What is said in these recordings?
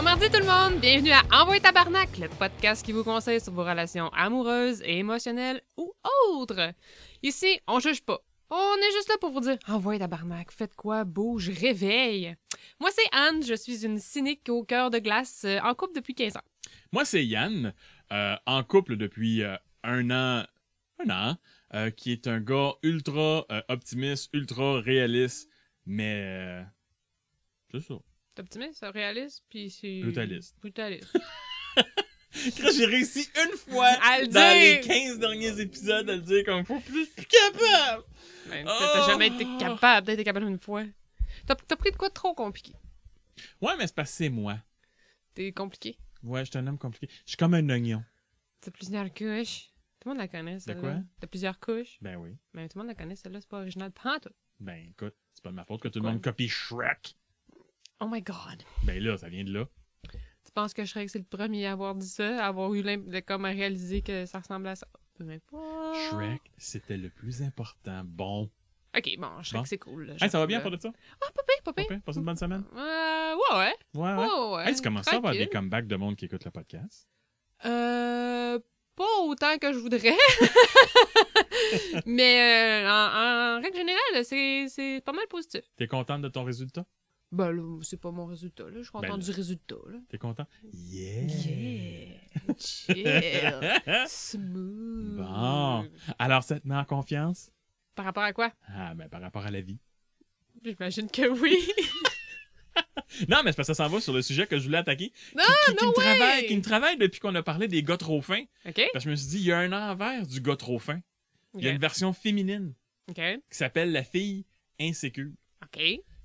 Bon mardi tout le monde! Bienvenue à Envoyer Tabarnak, le podcast qui vous conseille sur vos relations amoureuses et émotionnelles ou autres. Ici, on juge pas. On est juste là pour vous dire Envoyez Tabarnak, faites quoi, bouge, réveille. Moi, c'est Anne, je suis une cynique au cœur de glace euh, en couple depuis 15 ans. Moi, c'est Yann, euh, en couple depuis euh, un an, un an, qui est un gars ultra optimiste, ultra réaliste, mais euh, c'est ça. Optimiste, réaliste, puis c'est. Brutaliste. Brutaliste. Quand j'ai réussi une fois À le dans les 15 derniers épisodes à le dire comme faut plus, je suis capable. Ben, t'as jamais été Oh. capable, t'as été capable une fois. T'as pris de quoi de trop compliqué? Ouais, mais c'est parce que c'est moi. T'es compliqué? Ouais, je suis un homme compliqué. Je suis comme un oignon. T'as plusieurs couches. Tout le monde la connaît, celle-là. quoi? T'as plusieurs couches. Ben oui. Mais tout le monde la connaît, celle-là, c'est pas original. Prends toi. Ben écoute, c'est pas de ma faute que tout le monde copie Shrek. Oh my god. Ben là, ça vient de là. Tu penses que Shrek, c'est le premier à avoir dit ça, à avoir eu l'im- le- comme à réaliser que ça ressemblait à ça? Mais pas. Shrek, c'était le plus important. Bon. Ok, bon, Shrek, Bon. c'est cool. là, Hey, ça va bien pour de ça? Ah, pas pire, pas pire. Passez une bonne semaine? Euh, ouais, ouais. Ouais, ouais. Ouais, ouais. Hey, tu commences à avoir des comebacks de monde qui écoute le podcast? Euh. Pas autant que je voudrais. Mais euh, en, en règle générale, c'est c'est pas mal positif. T'es contente de ton résultat? Ben là, c'est pas mon résultat, là. Je suis contente Ben du résultat, là. T'es content? Yeah! Yeah! Chill! Smooth! Bon. Alors, ça te met en confiance? Par rapport à quoi? Ah, ben, par rapport à la vie. J'imagine que oui. Non, mais c'est parce que ça s'en va sur le sujet que je voulais attaquer. Non, qui, qui no me way! travaille, qui me travaille depuis qu'on a parlé des gars trop fins. OK? Parce que je me suis dit, il y a un envers du gars trop fin. Il y a une version féminine OK. qui s'appelle la fille insécure. OK.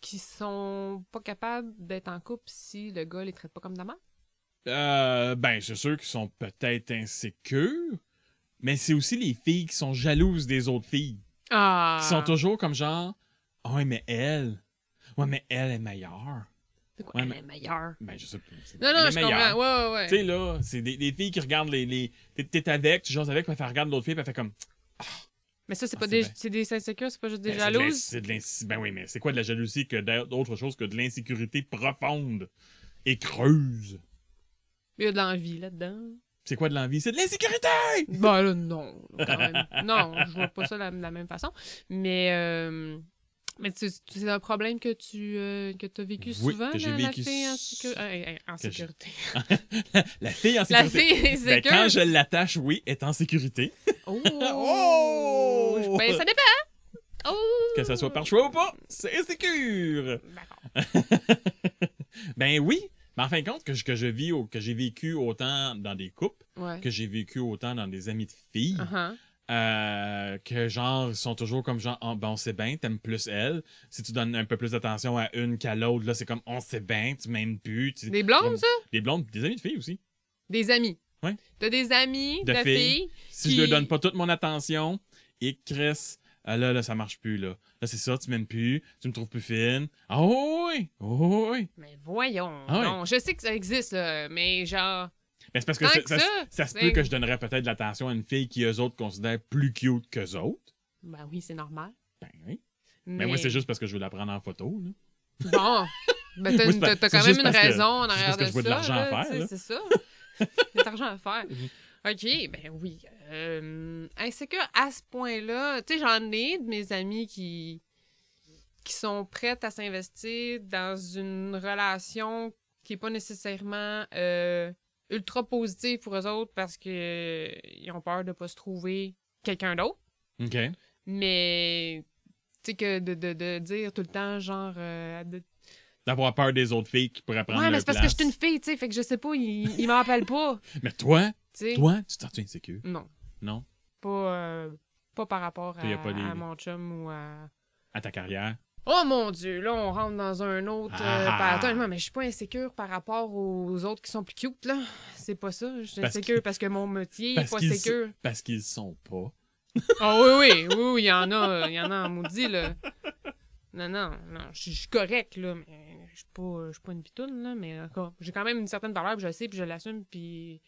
qui sont pas capables d'être en couple si le gars les traite pas comme de la merde? Euh, ben, c'est sûr qu'ils sont peut-être insécures, mais c'est aussi les filles qui sont jalouses des autres filles. Ah! Qui sont toujours comme genre, Ah ouais, mais elle, ouais, mais elle est meilleure. C'est quoi? Ouais, Elle mais- est meilleure? Ben, je sais pas. c'est- Non, elle non, je meilleure. comprends. Ouais, ouais, Tu sais, là, c'est des, des filles qui regardent les. les... T'es, avec, tu jases avec, puis elle regarde l'autre fille, puis elle fait comme. Mais ça, c'est Ah, pas des, c'est des insécures, c'est pas juste des Ben, c'est de l'in- jalouses. C'est de l'ins- Ben oui, mais c'est quoi de la jalousie que d'a- d'autre chose que de l'insécurité profonde et creuse? Il y a de l'envie là-dedans. C'est quoi de l'envie? C'est de l'insécurité! Ben là, non. quand même. non, je vois pas ça de la, de la même façon. Mais, euh, mais c'est un problème que tu euh, que as vécu Oui, souvent, que j'ai la, la vécu fille en, s- sécu- euh, en que j'ai- sécurité. la fille en La sécurité. fille Ben, quand je l'attache, oui, est en sécurité. Oh! Oh! Ben, ça dépend. Oh! Que ça soit par choix ou pas, c'est! D'accord. Ben oui, mais en fin de compte, que, je- que je vis, que j'ai vécu autant dans des couples, Ouais. que j'ai vécu autant dans des amis de filles, Uh-huh. Euh, que genre, ils sont toujours comme genre, Ah, ben on sait bien, t'aimes plus elle. Si tu donnes un peu plus d'attention à une qu'à l'autre, là, c'est comme, on sait bien, tu m'aimes plus. tu- Des blondes, ça? Des blondes, des amis de filles aussi. Des amis. Ouais. T'as des amis De de, filles. filles. Si Qui- je leur donne pas toute mon attention, et Chris, ah là, là, ça marche plus, là. Là, c'est ça, tu m'aimes plus, tu me trouves plus fine. Ah oui, oh oui. Mais voyons. Ah. Non, je sais que ça existe, là, mais genre. Mais c'est parce que, c'est- que ça, ça, ça se c'est- peut que je donnerais peut-être de l'attention à une fille qui, eux autres, considèrent plus cute qu'eux autres. Ben oui, c'est normal. Ben oui. Mais, Mais moi, c'est juste parce que je veux la prendre en photo, là. Bon. Ben, t'as, c'est c'est quand même une que- raison en c'est arrière parce que de je vois de ça. l'argent à faire, là. C'est ça. De l'argent à faire. OK, ben oui. Euh, insécure à ce point-là, tu sais, j'en ai de mes amis qui qui sont prêtes à s'investir dans une relation qui est pas nécessairement euh, ultra positive pour eux autres parce que euh, ils ont peur de pas se trouver quelqu'un d'autre. OK. Mais tu sais que de, de, de dire tout le temps genre euh, de- D'avoir peur des autres filles qui pourraient prendre ouais mais c'est parce que je suis une fille tu sais fait que je sais pas il, il m'en pas Mais toi, toi, tu t'en insécure. non Non? pas euh, pas par rapport à, pas des- mon chum ou à À ta carrière? Oh mon Dieu, là, on rentre dans un autre euh, Ah. pattern. Non, mais je suis pas insécure par rapport aux autres qui sont plus cute, là. C'est pas ça. Je suis Parce insécure parce que mon métier est Parce pas qu'ils sécure. Parce qu'ils sont pas. Ah oui, oui, oui, oui, il y en a, il y en a en maudit, là. Non, non, non, je suis- correct, là, mais je suis pas, je suis pas une pitoune, là, mais encore, j'ai quand même une certaine valeur, puis je le sais, puis je l'assume, puis...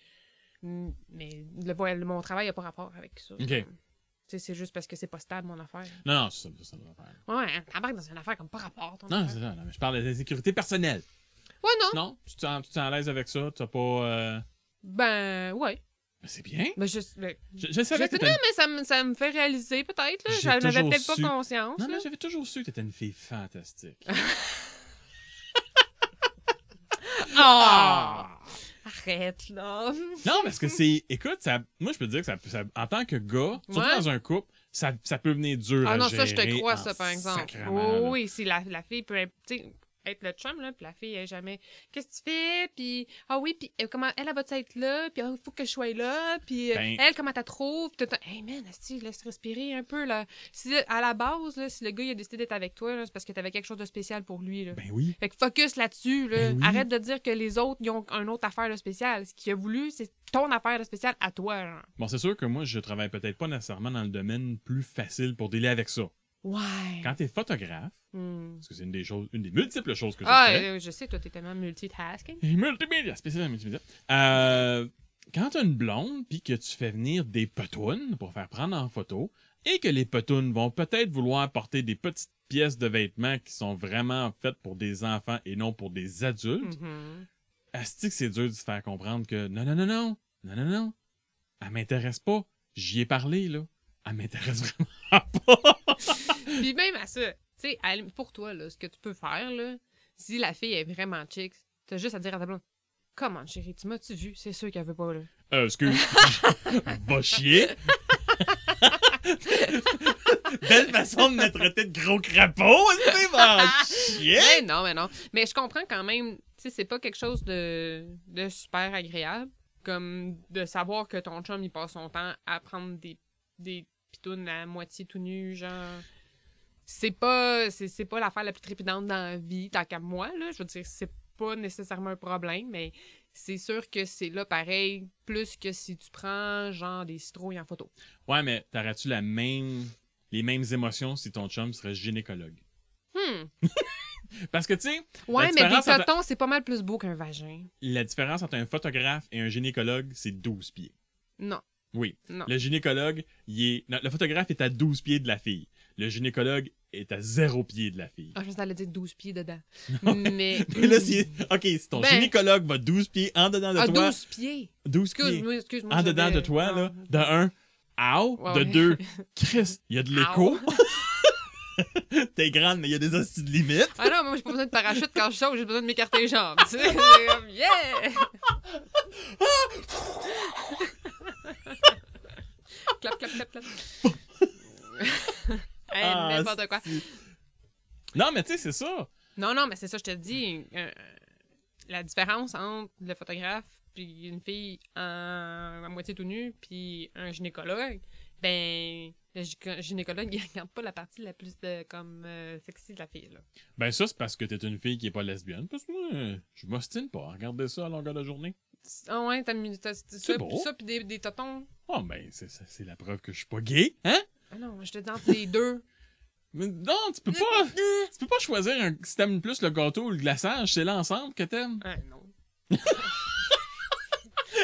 mm, Mais le, mon travail n'a pas rapport avec ça. Ok. C'est juste parce que c'est pas stable, mon affaire. Non, non, c'est ça, c'est ça doit faire. Ouais, hein, t'embarques dans une affaire comme pas rapport, ton Non, affaire. c'est ça. Non, mais je parle des insécurités personnelles. Ouais, non. Non? Tu te sens, à l'aise avec ça? Tu pas. euh, Ben, ouais. Mais c'est bien. Ben, je, ben, Je, savais sais que pas, t'étais- mais ça me, ça me fait réaliser, peut-être, J'en avais peut-être pas conscience, Non, là. mais j'avais toujours su que t'étais une fille fantastique. Ah! Arrête, là. Non, parce que c'est. Écoute, ça, moi, je peux te dire que ça, ça- en tant que gars, surtout Ouais. dans un couple, ça, ça peut venir dur Ah à non, ça, je te crois, en ça, par exemple. Oh, oui, si la, la fille peut être, tu sais, être le chum, là, puis la fille, elle est jamais. Qu'est-ce que tu fais? Puis, ah oui, puis euh, comment elle, elle va être là? Puis, il faut que je sois là? Puis, euh, Ben- elle, comment t'as trouves? Puis, t'as- hey man, asti, laisse respirer un peu, là. Si, à la base, là, si le gars, il a décidé d'être avec toi, là, c'est parce que t'avais quelque chose de spécial pour lui, là. Ben oui. Fait que focus là-dessus, là. Ben oui. Arrête de dire que les autres, ils ont une autre affaire de spécial. Ce qu'il a voulu, c'est ton affaire de spécial à toi, genre. Bon, c'est sûr que moi, je travaille peut-être pas nécessairement dans le domaine plus facile pour dealer avec ça. Ouais. Quand t'es photographe, Hmm. parce que c'est une des choses, une des multiples choses que je Ah, fais. euh, je sais, toi, t'es tellement multitasking. Et multimédia, spécial multimédia. Euh, quand t'as une blonde, puis que tu fais venir des petounes pour faire prendre en photo, et que les petounes vont peut-être vouloir porter des petites pièces de vêtements qui sont vraiment faites pour des enfants et non pour des adultes, Mhm. asti que c'est dur de se faire comprendre que non, non, non, non, non, non, non, elle m'intéresse pas. J'y ai parlé, là. Elle m'intéresse vraiment pas. Puis même à ça, tu sais, pour toi, là, ce que tu peux faire, là, si la fille est vraiment chic, t'as juste à dire à ta blonde, comment, chérie, tu m'as-tu vu? C'est sûr qu'elle veut pas, là. Euh, excuse. Va chier. Belle façon de me traiter de gros crapaud, c'est va chier. Mais non, mais non. Mais je comprends quand même, tu sais, c'est pas quelque chose de, de super agréable, comme de savoir que ton chum, il passe son temps à prendre des, des pitounes à moitié tout nu, genre... C'est pas, c'est, c'est pas l'affaire la plus trépidante dans la vie, tant qu'à moi, là. Je veux dire, c'est pas nécessairement un problème, mais c'est sûr que c'est là pareil, plus que si tu prends, genre, des citrouilles en photo. Ouais, mais t'aurais-tu la même, les mêmes émotions si ton chum serait gynécologue? Hmm. Parce que, tu sais, Ouais, mais des différence entre- totons, c'est pas mal plus beau qu'un vagin. la différence entre un photographe et un gynécologue, c'est 12 pieds. Non, Oui. non. Le gynécologue, il est... non, le photographe est à 12 pieds de la fille. Le gynécologue est à 0 pied de la fille. Ah, je pensais dire 12 pieds dedans. Mais. Mais là, si... OK, si ton Ben- gynécologue va 12 pieds en dedans de Ah, toi... 12 pieds. 12 pieds. Excuse-moi, excuse-moi. en dedans de toi, Ah. là, de un, ow, Ouais, de ouais. deux, Chris, il y a de l'écho. T'es grande, mais il y a des hosties de limite. Ah non, moi, j'ai pas besoin de parachute quand je saute, j'ai besoin de m'écarter les jambes. Tu sais, comme, yeah! Clap, clap, clap, clap. hey, Ah, n'importe quoi. Non, mais tu sais, c'est ça. Non, non, mais c'est ça, je te dis. euh, la différence entre le photographe puis une fille en, à moitié tout nue puis un gynécologue, ben, le gynéco- gynécologue, il regarde pas la partie la plus de, comme euh, sexy de la fille, là. Ben ça, c'est parce que t'es une fille qui est pas lesbienne. Parce que moi, euh, je m'ostine pas à regarder ça à longueur de journée. Ah ouais, t'as mis ça, beau. puis ça, puis des, des totons. Oh, ben, c'est la preuve que je suis pas gay, hein? Ah non, je te dis entre les deux. Mais non, tu peux pas... Tu peux pas choisir un... si t'aimes plus le gâteau ou le glaçage, c'est l'ensemble que t'aimes. Ah non.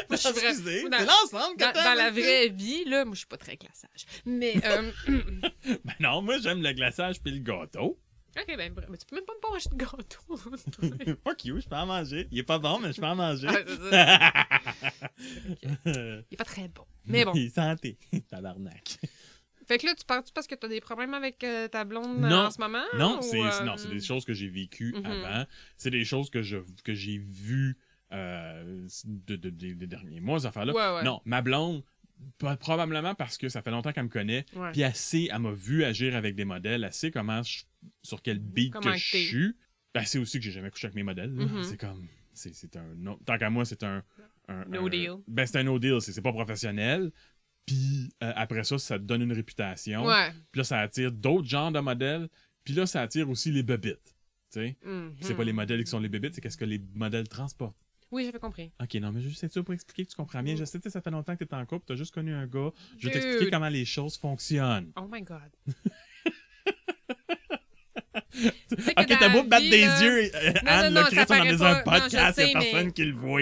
Moi, je suis vrai- Excusez, moi, dans- c'est l'ensemble que Dans, t'aimes. dans la vraie vie, là, moi, je suis pas très glaçage. Mais, euh, Ben non, moi, j'aime le glaçage puis le gâteau. ok, ben, mais tu peux même pas me manger de gâteau. Fuck you, je peux en manger. Il est pas bon, mais je peux en manger. Ah, Il est pas très bon. Mais bon. Santé. Tabarnak. Fait que là, tu penses parce que t'as des problèmes avec euh, ta blonde euh, Non. en ce moment? Non, ou, c'est euh, non, c'est des choses que j'ai vécues Mhm. avant. C'est des choses que je que j'ai vues euh, de, de- de- des derniers mois, ces affaires-là. Ouais, ouais. Non, ma blonde, probablement parce que ça fait longtemps qu'elle me connaît, puis elle sait, elle m'a vu agir avec des modèles, elle sait comment je- sur quel beat Comment que je suis. Ben, c'est aussi que j'ai jamais couché avec mes modèles. Mhm. C'est comme c'est un tant qu'à moi c'est un, un- No un- deal. Ben c'est un no deal, c'est pas professionnel. Puis euh, après ça, ça te donne une réputation. Puis là, ça attire d'autres genres de modèles. Puis là, ça attire aussi les bébites. Tu sais? Mhm. C'est pas les modèles qui sont les bébites, c'est qu'est-ce que les modèles transportent. Oui, j'avais compris. Ok, non, mais juste c'est ça pour expliquer que tu comprends bien. Mm. Je sais, ça fait longtemps que t'es en couple, t'as juste connu un gars. Je vais t'expliquer comment les choses fonctionnent. Oh my god. Ok, dans t'as beau battre des yeux, euh, Anne, là, paraît est pas. un podcast, sais, y'a personne mais- qui le voit.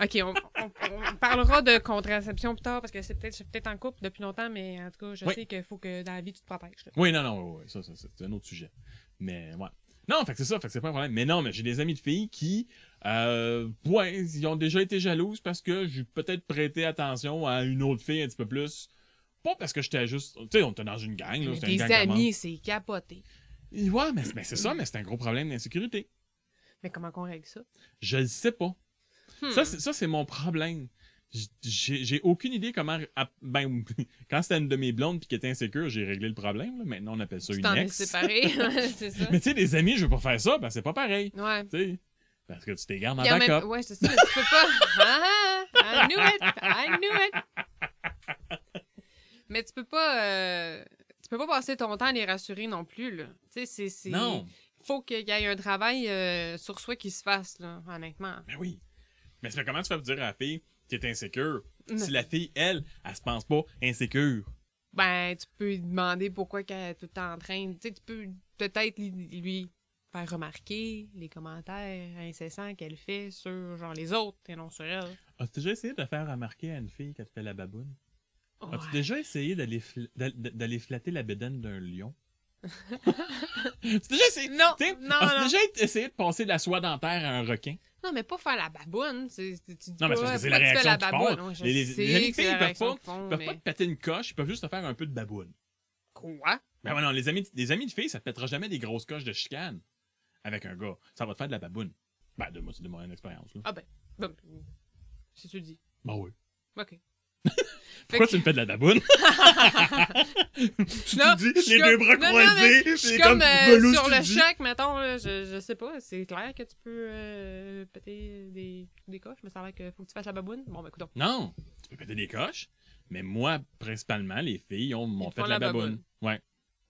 Ok, on, on- on parlera de contraception plus tard parce que c'est peut-être, je suis peut-être en couple depuis longtemps, mais en tout cas, je Oui. sais qu'il faut que dans la vie tu te protèges. là. Oui, non, non, ouais, ça, ça, c'est un autre sujet. Mais, ouais. Non, fait que c'est ça, fait que c'est pas un problème. Mais non, mais j'ai des amis de filles qui, euh, ouais, ils ont déjà été jalouses parce que j'ai peut-être prêté attention à une autre fille un petit peu plus. Pas parce que j'étais juste, tu sais, on était dans une gang, là, Des gang amis, c'est capoté. membres. Ouais, mais, mais c'est ça, mais c'est un gros problème d'insécurité. Mais comment qu'on règle ça? Je le sais pas. Hmm. Ça, c'est, ça, c'est mon problème. J'ai, j'ai aucune idée comment. Ben, quand c'était une de mes blondes puis qui était insécure, j'ai réglé le problème. là. Maintenant, on appelle ça tu une t'en ex. séparé, c'est ça. Mais tu sais, des amis, je veux pas faire ça, ben c'est pas pareil. Ouais. Tu sais. Parce que tu en Puis en même-. Ouais, c'est ça, mais tu peux pas. Ah, ah, I knew it! I knew it! Mais tu peux pas. euh, Tu peux pas passer ton temps à les rassurer non plus, là. Tu sais, c'est. c'est- Non. Faut qu'il y ait un travail euh, sur soi qui se fasse, là, honnêtement. Mais oui. Mais c'est comment tu fais pour dire à la fille qui est insécure? Si la fille, elle, elle se pense pas insécure. Ben, tu peux lui demander pourquoi qu'elle est tout le temps en train. Tu sais, tu peux peut-être lui, faire remarquer les commentaires incessants qu'elle fait sur, genre, les autres et non sur elle. As-tu déjà essayé de faire remarquer à une fille qu'elle te fait la baboune? As-tu déjà essayé d'aller fl- d'a- d'aller flatter la bédaine d'un lion? As-tu déjà essayé? Non, déjà essayé de passer de la soie dentaire à un requin? Non, mais pas faire la baboune. c'est- c'est- tu Non, mais c'est parce que c'est la réaction la baboune? Les- c'est filles, ils peuvent pas- font, peuvent mais- pas te péter une coche, ils peuvent juste te faire un peu de baboune. Quoi? Ben ouais, non, les amis, les amis de filles, ça te pètera jamais des grosses coches de chicane avec un gars. Ça va te faire de la baboune. Ben, de moi, c'est de mon expérience, là. Ah ben, bon, si tu le dis. Ben oui. OK. Pourquoi que- tu me fais de la baboune? tu Non, te dis, les comme- deux bras non, non, croisés, Je suis c'est comme, euh, Belou, sur le dis. choc, mettons, là, je, je sais pas, c'est clair que tu peux euh, péter des, des coches, mais ça a l'air qu'il faut que tu fasses la baboune. Bon, ben, écoute Non, tu peux péter des coches, mais moi, principalement, les filles ont- m'ont fait font la, baboune. baboune. Ouais.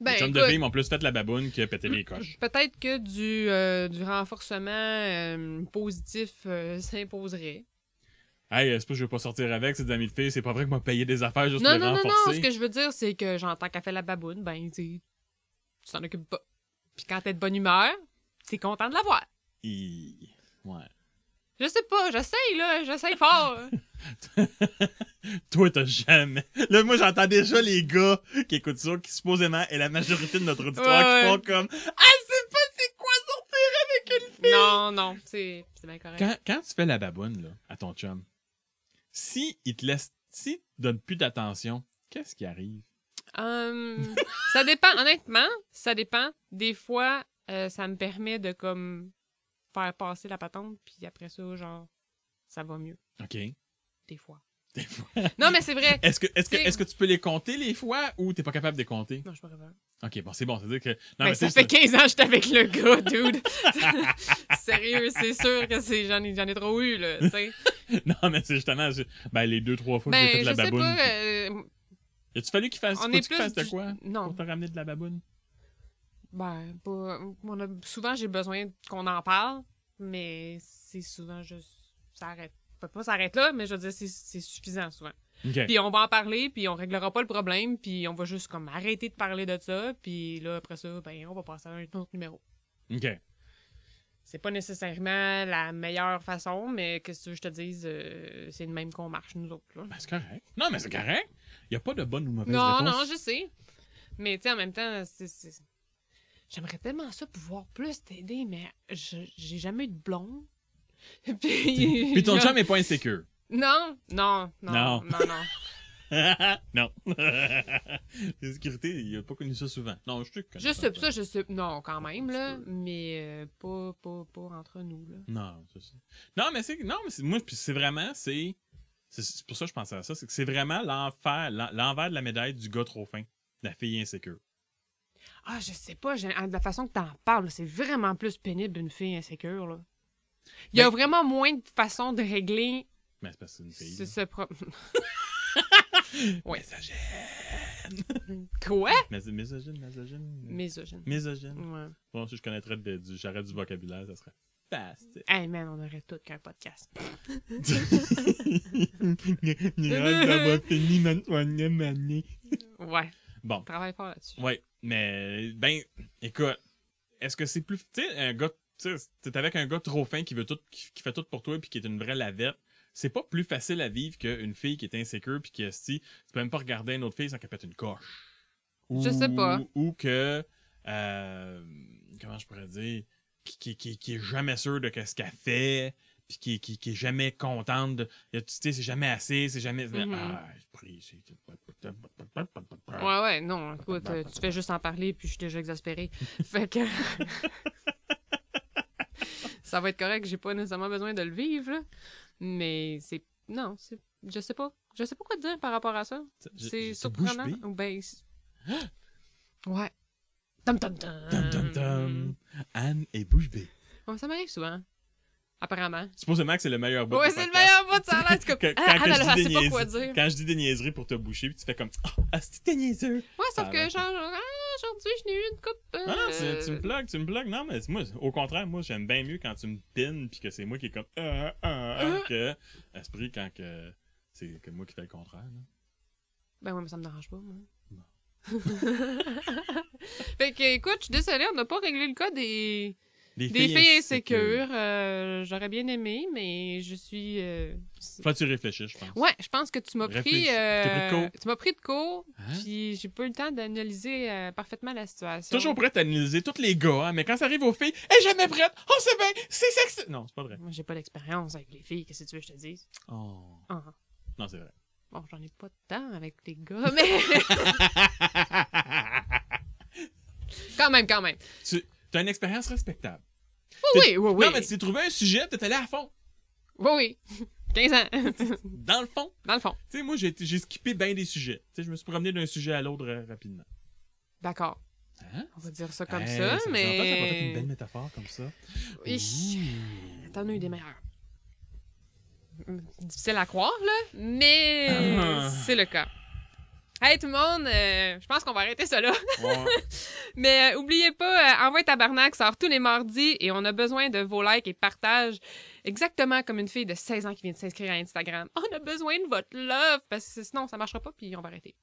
Ben, les chums de écoute, filles m'ont plus fait la baboune que péter les coches. peut-être que du, euh, du renforcement positif s'imposerait. Hey, c'est pas que je veux pas sortir avec, c'est des amis de filles, c'est pas vrai que m'a payé des affaires juste Non, pour les non, non, non, renforcer. ce que je veux dire, c'est que j'entends qu'elle fait la baboune, ben, tu t'en occupes pas. Puis quand t'es de bonne humeur, t'es content de la voir. Ouais. Je sais pas, j'essaye, là, j'essaye fort. Toi, t'as jamais. Là, moi, j'entends déjà les gars qui écoutent ça, qui supposément est la majorité de notre auditoire, Ouais, qui ouais. font comme Ah, c'est pas c'est quoi sortir avec une fille! non, non, c'est c'est bien correct. Quand, quand tu fais la baboune, là, à ton chum, si il te laisse. Si te donne plus d'attention, qu'est-ce qui arrive? Hum, ça dépend, honnêtement, ça dépend. Des fois, euh, ça me permet de, comme, faire passer la patente, puis après ça, genre, ça va mieux, OK. des fois. Des fois. Non, mais c'est vrai. Est-ce que, est-ce, que, est-ce que tu peux les compter les fois ou t'es pas capable de les compter? Non, je suis pas capable. Ok, bon, c'est bon, c'est-à-dire que. Non, Ben, mais ça fait 15 ans que j'étais avec le gars, dude. Sérieux, c'est sûr que c'est j'en ai, j'en ai trop eu, là, tu sais. Non, mais c'est justement. je- Ben, les deux, trois fois que j'ai Ben, fait de je la sais baboune. pas. euh, As-tu fallu qu'il fasse, on qu'il plus de quoi Non. pour te ramener de la baboune? Ben, on a- souvent, j'ai besoin qu'on en parle, mais c'est souvent juste. Ça arrête. Pas, pas ça arrête là, mais je veux dire, c'est, c'est suffisant souvent. Ok. Puis on va en parler, puis on réglera pas le problème, puis on va juste comme arrêter de parler de ça, puis là, après ça, ben, on va passer à un autre numéro. Ok. C'est pas nécessairement la meilleure façon, mais que si je te dise, euh, c'est le même qu'on marche, nous autres. Là. Ben, c'est correct. Non, mais c'est correct. Il n'y a pas de bonne ou mauvaise Non, réponse. non, je sais. Mais tu sais, en même temps, c'est. c'est- J'aimerais tellement ça pouvoir plus t'aider, mais je- j'ai jamais eu de blonde. Puis, Puis ton chum est pas insécure. Non, non, non, Non. non, non. non. L'insécurité, il a pas connu ça souvent. Non, je te connais. Je sais, ça, je sais. Non, quand même, là. Mais euh, pas, pas, pas entre nous, là. Non, c'est ça. Non, mais c'est. Non, mais c'est. Moi, puis c'est vraiment. C'est. C'est pour ça que je pensais à ça. C'est que c'est vraiment l'enfer, l'envers de la médaille du gars trop fin. de La fille insécure. Ah, je sais pas, de la façon que t'en parles, c'est vraiment plus pénible une fille insécure, là. Il y a Ben- vraiment moins de façons de régler Mais c'est parce que c'est une fille. ce, là. ce pro- Ouais. Messagère. Quoi? Més- Misogyne, misogyne. Misogyne. Misogyne. Ouais. Bon, si je connaîtrais de- du, j'arrête du vocabulaire, ça serait facile. Hey man, on aurait tout qu'un podcast. d'avoir fini ma troisième année. Ouais, Bon, travaille fort là-dessus. ouais, mais, ben, écoute, est-ce que c'est plus. Tu sais, un gars. Tu sais, t'es avec un gars trop fin qui veut tout, qui, qui fait tout pour toi puis qui est une vraie lavette. C'est pas plus facile à vivre qu'une fille qui est insécure puis qui si tu peux même pas regarder une autre fille sans qu'elle pète une coche. Je sais pas. Ou que. euh, comment je pourrais dire? Qui, qui, qui, qui est jamais sûr de ce qu'elle fait puis qui, qui, qui est jamais contente de. Tu sais, c'est jamais assez, c'est jamais. Ah, je. Ouais, ouais, non, écoute, euh, tu fais juste en parler, puis je suis déjà exaspérée. fait que. ça va être correct, j'ai pas nécessairement besoin de le vivre, là. Mais c'est. Non, c'est. Je sais pas. Je sais pas quoi te dire par rapport à ça. C'est surprenant. Ou Ben. c'est- Ouais. Tom tom tom. Dum, dum, dum. Anne et bouche bée. Ça m'arrive souvent. Apparemment. Supposément que c'est le meilleur bout Ouais, c'est le meilleur bout de ça. Là, c'est comme. Quand, Ah, quand ah, je là, dis des niaiseries- quand je dis des niaiseries pour te boucher, puis tu fais comme Ah, c'est t'es niaiseux. Ouais, sauf Ah, que, genre, ah, aujourd'hui, je n'ai eu une coupe. euh, Ah, tu me plugues, tu me plugues. Non, mais moi, au contraire, moi, j'aime bien mieux quand tu me pines, puis que c'est moi qui est comme Ah, ah, ah, Euh. que Esprit quand que c'est que moi qui fais le contraire. là. Ben ouais, mais ça me dérange pas, moi. Non. fait que, écoute, je suis désolée, on n'a pas réglé le cas des, Les des filles insécures. Euh, J'aurais bien aimé, mais je suis. euh, Faut que tu réfléchis, je pense. Ouais, je pense que tu m'as pris. euh, pris. Tu m'as pris de court, Hein? puis j'ai pas eu le temps d'analyser euh, parfaitement la situation. Toujours prête à analyser tous les gars, hein, mais quand ça arrive aux filles, elle est jamais prête. Oh, c'est bien, c'est sexy. Non, c'est pas vrai. Moi, j'ai pas d'expérience avec les filles, qu'est-ce que tu veux que je te dise? Oh. Ah. Non, c'est vrai. Bon, j'en ai pas de temps avec les gars, mais. quand même, quand même. tu une expérience respectable. Oui, oui, oui, oui. Non, mais tu t'es trouvé un sujet, t'es allé à fond. Oui, oui. 15 ans. Dans le fond. Dans le fond. Tu sais, moi, j'ai j'ai skippé bien des sujets. Tu sais, je me suis promené d'un sujet à l'autre euh, rapidement. D'accord. Hein? On va dire ça comme Hey, ça, longtemps que t'as pas fait une mais. belle métaphore comme ça. Ouh. T'en as eu des meilleurs. Difficile à croire, là, mais Ah. c'est le cas. Hey tout le monde, euh, je pense qu'on va arrêter ça là. Ouais. Mais euh, oubliez pas, euh, Envoie Tabarnak sort tous les mardis et on a besoin de vos likes et partages. Exactement comme une fille de 16 ans qui vient de s'inscrire à Instagram. On a besoin de votre love parce que sinon ça marchera pas puis on va arrêter.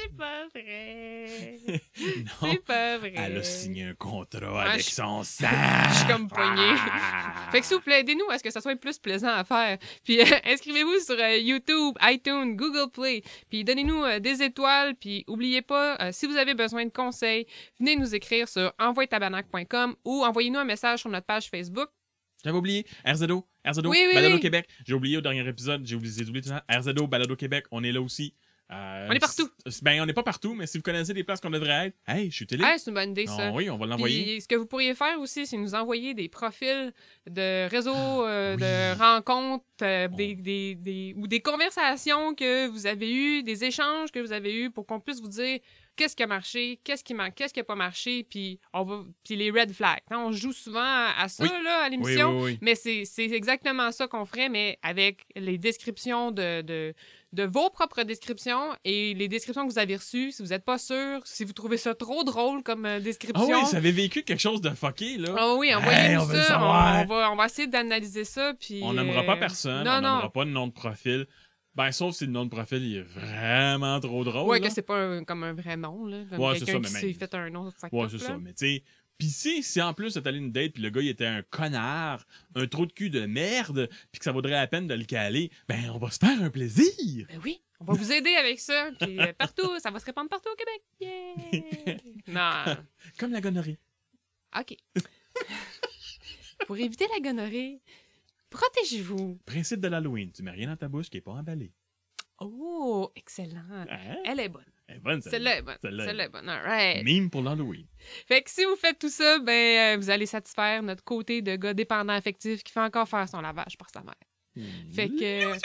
C'est pas vrai. non. C'est pas vrai. Elle a signé un contrat Ouais, avec je- son sang. Je suis comme poignée. Ah. Fait que s'il vous plaît, aidez-nous à ce que ça soit plus plaisant à faire. Puis euh, inscrivez-vous sur euh, YouTube, iTunes, Google Play. Puis donnez-nous euh, des étoiles. Puis oubliez pas, si vous avez besoin de conseils, venez nous écrire sur envoyetabarnak.com ou envoyez-nous un message sur notre page Facebook. J'avais oublié. RZO. RZO. Oui, oui, Balado oui. Québec. J'ai oublié au dernier épisode. J'ai oublié, oublié tout ça. RZO, Balado Québec. On est là aussi. Euh, On est partout. Ben, on n'est pas partout, mais si vous connaissez des places qu'on devrait être, hey, je suis télé. Ah, c'est une bonne idée, ça. Ah oui, on va l'envoyer. Ce que vous pourriez faire aussi, c'est nous envoyer des profils de réseaux, euh, Ah, oui. de rencontres, euh, des, des, des- ou des conversations que vous avez eues, des échanges que vous avez eus pour qu'on puisse vous dire qu'est-ce qui a marché, qu'est-ce qui manque, qu'est-ce qui a pas marché, puis on va, puis les red flags. Hein, on joue souvent à, ça Oui. là, à l'émission. oui, oui. Mais c'est c'est exactement ça qu'on ferait, mais avec les descriptions de, de, de vos propres descriptions et les descriptions que vous avez reçues. Si vous n'êtes pas sûr, si vous trouvez ça trop drôle comme euh, Ah description. oui, ça avait vécu quelque chose de fucké, là. Ah oui, Hey, envoyez-nous le ça. On, va, on va essayer d'analyser ça. Puis, On n'aimera euh, pas personne, Non, on n'aimera pas de nom de profil. Ben, sauf si le nom de profil il est vraiment trop drôle. Ouais, là. que c'est pas un- comme un vrai nom, là. Comme Ouais, c'est ça, qui mais même- fait un nom Ouais, c'est ça. Mais tu sais, pis si, si en plus allé une date puis le gars il était un connard, un trou de cul de merde, puis que ça vaudrait la peine de le caler, ben on va se faire un plaisir. Ben oui, on va vous aider avec ça. Puis euh, partout, ça va se répandre partout au Québec. Yeah! non. Comme la gonorrhée. OK. Pour éviter la gonorrhée, protégez-vous. Principe de l'Halloween, tu mets rien dans ta bouche qui est pas emballé. Oh, excellent. Hein? Elle est bonne. Elle est bonne, Celle-là est bonne. Celle-là est Celle-là est bonne. All right. Mime pour l'Halloween. Fait que si vous faites tout ça, ben, euh, vous allez satisfaire notre côté de gars dépendant affectif qui fait encore faire son lavage par sa mère. Fait que,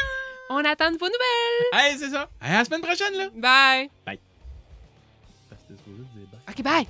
on attend de vos nouvelles. Hey, c'est ça. Hey, à la semaine prochaine, là. Bye. Bye. OK, bye.